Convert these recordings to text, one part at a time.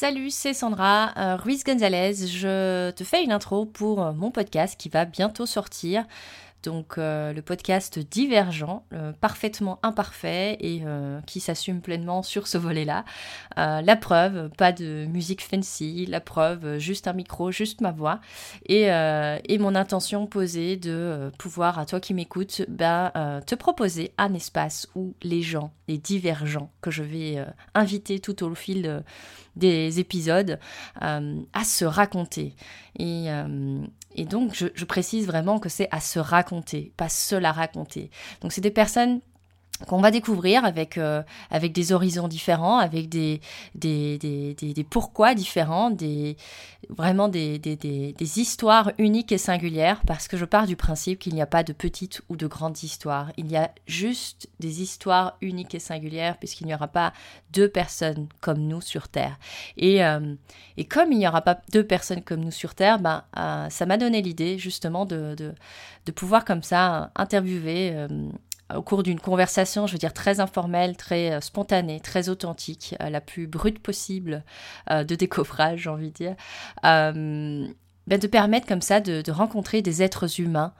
Salut, c'est Sandra euh, Ruiz Gonzalez. Je te fais une intro pour euh, mon podcast qui va bientôt sortir donc euh, le podcast Divergent, parfaitement imparfait et qui s'assume pleinement sur ce volet-là. la preuve, pas de musique fancy, la preuve, juste un micro, juste ma voix et, et mon intention posée de pouvoir, à toi qui m'écoutes, ben, te proposer un espace où les gens, les divergents que je vais inviter tout au fil des épisodes à se raconter. Et, et donc, je, précise vraiment que c'est à se raconter, pas se la raconter. Donc, c'est des personnes qu'on va découvrir avec, euh, avec des horizons différents, avec des, des, des, des, pourquoi différents, des, vraiment des, des, histoires uniques et singulières, parce que je pars du principe qu'il n'y a pas de petites ou de grandes histoires. Il y a juste des histoires uniques et singulières, puisqu'il n'y aura pas deux personnes comme nous sur Terre. Et, euh, et comme il n'y aura pas deux personnes comme nous sur Terre, ben, euh, ça m'a donné l'idée justement de, de, de, pouvoir comme ça interviewer au cours d'une conversation, je veux dire, très informelle, très euh, spontanée, très authentique, euh, la plus brute possible euh, de décoffrage, j'ai envie de dire. Ben, de permettre comme ça de, rencontrer des êtres humains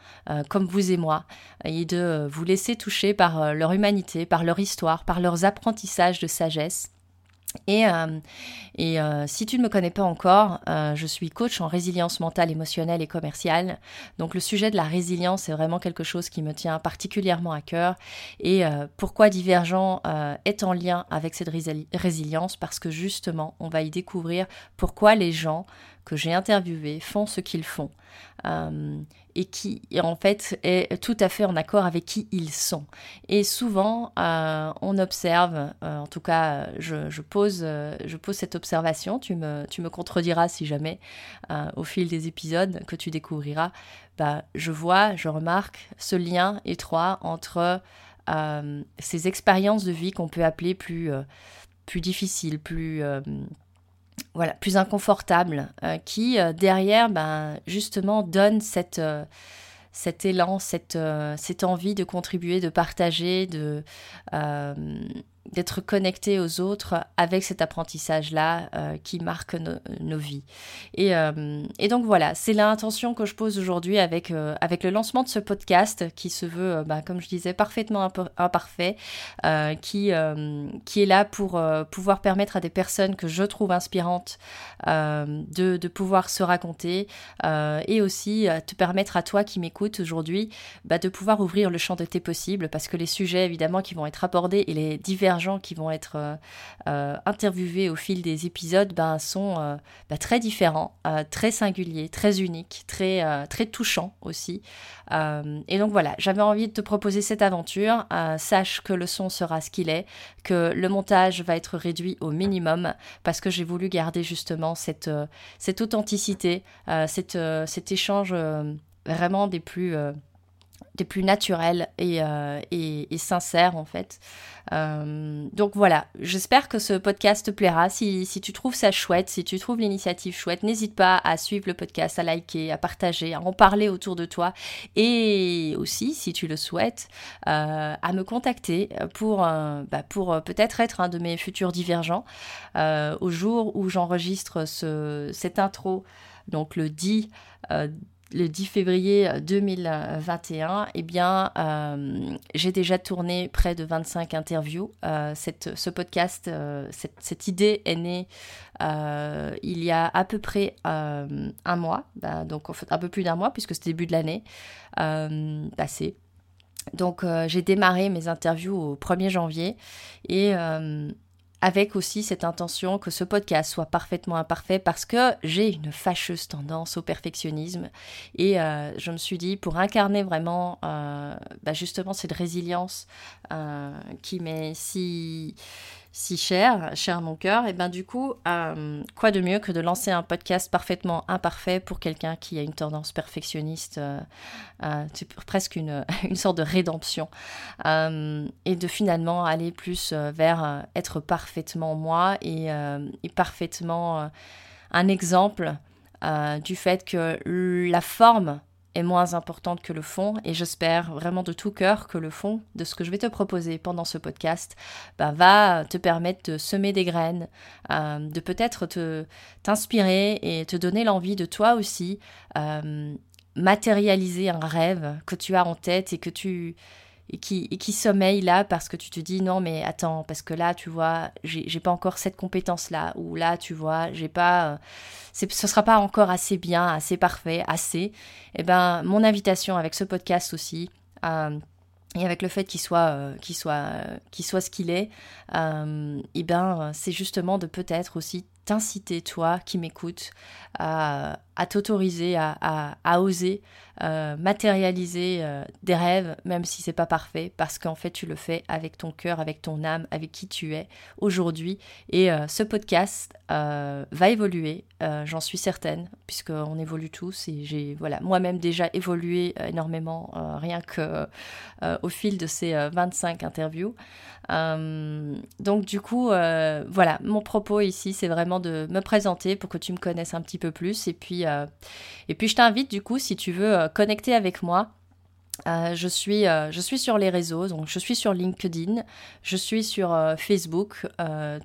comme vous et moi et de vous laisser toucher par leur humanité, par leur histoire, par leurs apprentissages de sagesse et, euh, euh, si tu ne me connais pas encore, euh, je suis coach en résilience mentale, émotionnelle et commerciale. Donc le sujet de la résilience est vraiment quelque chose qui me tient particulièrement à cœur. Et pourquoi Divergent est en lien avec cette résilience? Parce que justement, on va y découvrir pourquoi les gens que j'ai interviewés font ce qu'ils font et qui en fait est tout à fait en accord avec qui ils sont. Et souvent, euh, on observe, euh, en tout cas, je, pose, euh, je pose cette observation, tu me, tu me contrediras si jamais, au fil des épisodes que tu découvriras, bah, je vois, je remarque ce lien étroit entre ces expériences de vie qu'on peut appeler plus, plus difficiles, plus voilà, plus inconfortable, euh, qui euh, derrière, ben, justement, donne cette, euh, cet élan, cette, cette envie de contribuer, de partager, de, d'être connecté aux autres avec cet apprentissage-là euh, qui marque nos vies. Et, euh, et, donc voilà, c'est l'intention que je pose aujourd'hui avec, euh, avec le lancement de ce podcast qui se veut, bah, comme je disais, parfaitement imparfait, qui, qui est là pour pouvoir permettre à des personnes que je trouve inspirantes de, de, pouvoir se raconter et aussi te permettre à toi qui m'écoutes aujourd'hui bah, de pouvoir ouvrir le champ de tes possibles parce que les sujets évidemment qui vont être abordés et les divers gens qui vont être euh, euh, interviewés au fil des épisodes ben, sont euh, ben, très différents, très singuliers, très uniques, très, très touchants aussi. et donc voilà, j'avais envie de te proposer cette aventure. sache que le son sera ce qu'il est, que le montage va être réduit au minimum parce que j'ai voulu garder justement cette, cette authenticité, cette, cet échange vraiment des plus des plus naturels et, euh, sincères en fait. Euh, donc voilà, j'espère que ce podcast te plaira. Si, tu trouves ça chouette, si tu trouves l'initiative chouette, n'hésite pas à suivre le podcast, à liker, à partager, à en parler autour de toi et aussi, si tu le souhaites, euh, à me contacter pour, bah, peut-être être un de mes futurs divergents au jour où j'enregistre ce, cette intro, donc le 10 le 10 février 2021, eh bien, euh, j'ai déjà tourné près de 25 interviews. Euh, cette, ce podcast, euh, cette, idée est née il y a à peu près un mois, bah, donc en fait un peu plus d'un mois puisque c'est début de l'année passée. Donc j'ai démarré mes interviews au 1er janvier et avec aussi cette intention que ce podcast soit parfaitement imparfait parce que j'ai une fâcheuse tendance au perfectionnisme et euh, je me suis dit pour incarner vraiment euh, bah, justement cette résilience euh, qui m'est si si cher, cher mon cœur, et ben du coup, euh, quoi de mieux que de lancer un podcast parfaitement imparfait pour quelqu'un qui a une tendance perfectionniste, euh, euh, presque une, une, sorte de rédemption, et de finalement aller plus vers être parfaitement moi et parfaitement un exemple du fait que la forme moins importante que le fond et j'espère vraiment de tout cœur que le fond de ce que je vais te proposer pendant ce podcast bah, va te permettre de semer des graines, euh, de peut-être te t'inspirer et te donner l'envie de toi aussi euh, matérialiser un rêve que tu as en tête et que tu et qui, sommeille là parce que tu te dis non mais attends parce que là tu vois j'ai pas encore cette compétence là ou là tu vois j'ai pas euh, ce sera pas encore assez bien assez parfait assez. Et eh ben mon invitation avec ce podcast aussi euh, et avec le fait qu'il soit, euh, soit, qu'il soit ce qu'il est, euh, et ben, c'est justement de peut-être aussi t'inciter, toi qui m'écoutes, à, t'autoriser à, à, oser euh, matérialiser euh, des rêves, même si c'est pas parfait, parce qu'en fait tu le fais avec ton cœur, avec ton âme, avec qui tu es aujourd'hui. Et euh, ce podcast va évoluer, j'en suis certaine, puisqu'on évolue tous. Et j'ai voilà, moi-même déjà évolué énormément, rien que au fil de ces 25 interviews. donc du coup, voilà, mon propos ici, c'est vraiment de me présenter pour que tu me connaisses un petit peu plus. Et puis, puis je t'invite du coup, si tu veux connecter avec moi. Euh, je, suis, euh, sur les réseaux, donc je suis sur LinkedIn, je suis sur euh, Facebook.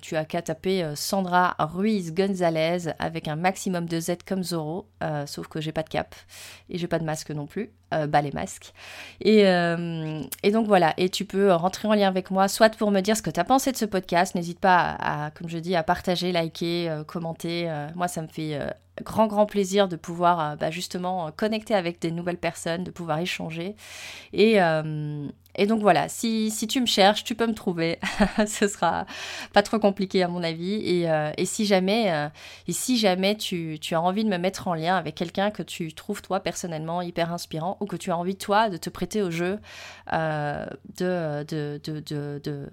tu as qu'à taper Sandra Ruiz Gonzalez avec un maximum de Z comme Zoro, sauf que j'ai pas de cap et j'ai pas de masque non plus. Bah les masques. Et, et, donc voilà, et tu peux rentrer en lien avec moi, soit pour me dire ce que tu as pensé de ce podcast, n'hésite pas à, comme je dis, à partager, liker, commenter. moi, ça me fait grand grand plaisir de pouvoir euh, bah, justement connecter avec des nouvelles personnes, de pouvoir échanger. Et, euh, et donc voilà, si, si, tu me cherches, tu peux me trouver. Ce sera pas trop compliqué à mon avis. Et, euh, si jamais, et si jamais tu, tu, as envie de me mettre en lien avec quelqu'un que tu trouves toi personnellement hyper inspirant ou que tu as envie toi de te prêter au jeu, de, de, de, de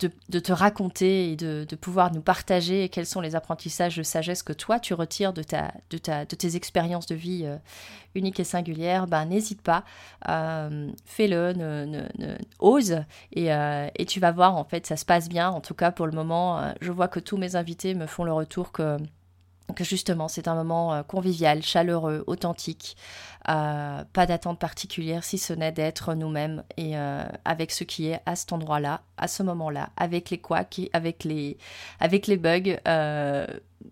de, te raconter et de, pouvoir nous partager quels sont les apprentissages de sagesse que toi tu retires de, ta, de, ta, de tes expériences de vie euh, uniques et singulières, ben, n'hésite pas, euh, fais-le, ose et, euh, et, tu vas voir en fait ça se passe bien. En tout cas pour le moment, je vois que tous mes invités me font le retour que que justement c'est un moment euh, convivial, chaleureux, authentique, euh, pas d'attente particulière si ce n'est d'être nous-mêmes et euh, avec ce qui est à cet endroit-là, à ce moment-là, avec les couacs, avec les, avec les bugs,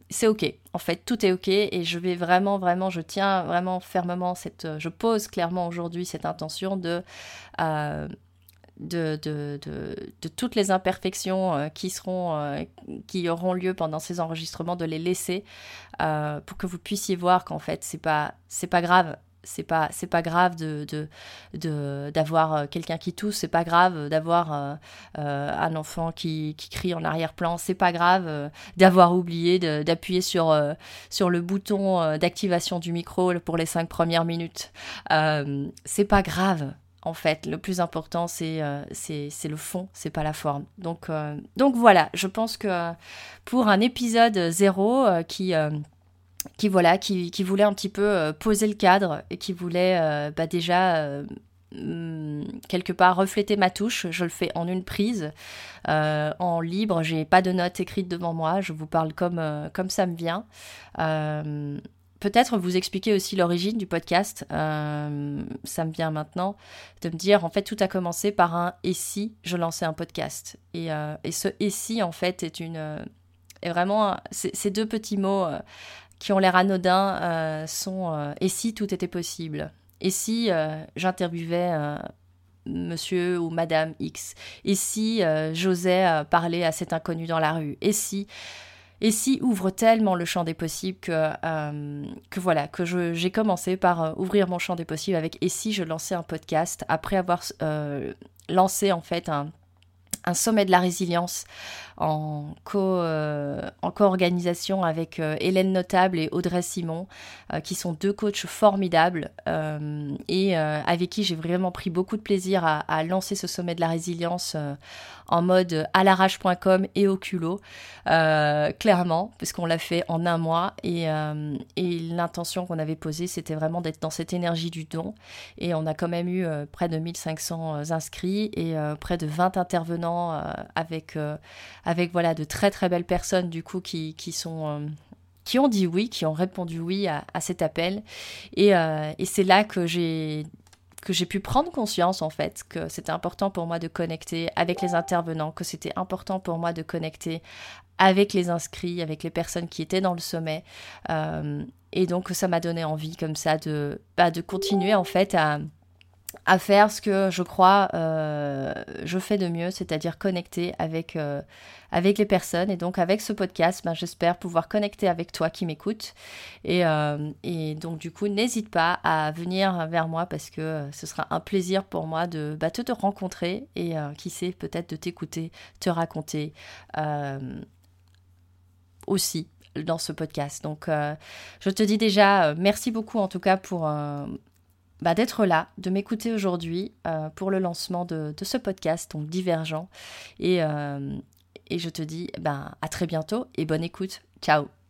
c'est ok. En fait, tout est ok et je vais vraiment, vraiment, je tiens vraiment fermement cette, je pose clairement aujourd'hui cette intention de de, de, de, toutes les imperfections euh, qui, seront, euh, qui auront lieu pendant ces enregistrements, de les laisser euh, pour que vous puissiez voir qu'en fait, c'est pas, c'est pas grave. C'est pas, c'est pas grave de, d'avoir quelqu'un qui tousse, c'est pas grave d'avoir un enfant qui, qui, crie en arrière-plan, c'est pas grave d'avoir oublié d'appuyer sur, sur le bouton d'activation du micro pour les cinq premières minutes. c'est pas grave, en fait. Le plus important, c'est euh, c'est le fond, c'est pas la forme. Donc, euh, donc voilà, je pense que pour un épisode zéro euh, qui, voilà, qui, voulait un petit peu poser le cadre et qui voulait bah, déjà quelque part refléter ma touche, je le fais en une prise, en libre, j'ai pas de notes écrites devant moi, je vous parle comme ça me vient peut-être vous expliquer aussi l'origine du podcast. Euh, ça me vient maintenant de me dire, en fait, tout a commencé par un et si je lançais un podcast. Et, euh, ce et si, en fait, est une. Euh, est vraiment. Ces deux petits mots qui ont l'air anodins sont et si tout était possible. Et si j'interviewais monsieur ou madame X. Et si j'osais parler à cet inconnu dans la rue. Et si et si ouvre tellement le champ des possibles que, euh, que voilà, que j'ai commencé par euh, ouvrir mon champ des possibles avec et si je lançais un podcast après avoir euh, lancé en fait un, un sommet de la résilience en co-organisation co avec Hélène Notable et Audrey Simon, qui sont deux coachs formidables et avec qui j'ai vraiment pris beaucoup de plaisir à, lancer ce sommet de la résilience en mode à l'arrache.com et au culot, euh, clairement, puisqu'on l'a fait en un mois. Et, euh, et l'intention qu'on avait posée, c'était vraiment d'être dans cette énergie du don. Et on a quand même eu euh, près de 1500 inscrits et près de 20 intervenants avec, avec voilà, de très très belles personnes du coup qui, qui sont qui ont dit oui, qui ont répondu oui à, cet appel. Et, et c'est là que j'ai que j'ai pu prendre conscience en fait que c'était important pour moi de connecter avec les intervenants, que c'était important pour moi de connecter avec les inscrits, avec les personnes qui étaient dans le sommet. Euh, et donc ça m'a donné envie comme ça de, bah, de continuer en fait à, à faire ce que je crois euh, je fais de mieux, c'est-à-dire connecter avec, euh, avec les personnes. Et donc avec ce podcast, ben, j'espère pouvoir connecter avec toi qui m'écoutes. Et, euh, et, donc du coup, n'hésite pas à venir vers moi parce que ce sera un plaisir pour moi de bah, te rencontrer et qui sait peut-être de t'écouter, te raconter aussi dans ce podcast. Donc je te dis déjà merci beaucoup en tout cas pour bah, d'être là, de m'écouter aujourd'hui euh, pour le lancement de, ce podcast, donc Divergent. Et, euh, je te dis bah, à très bientôt et bonne écoute. Ciao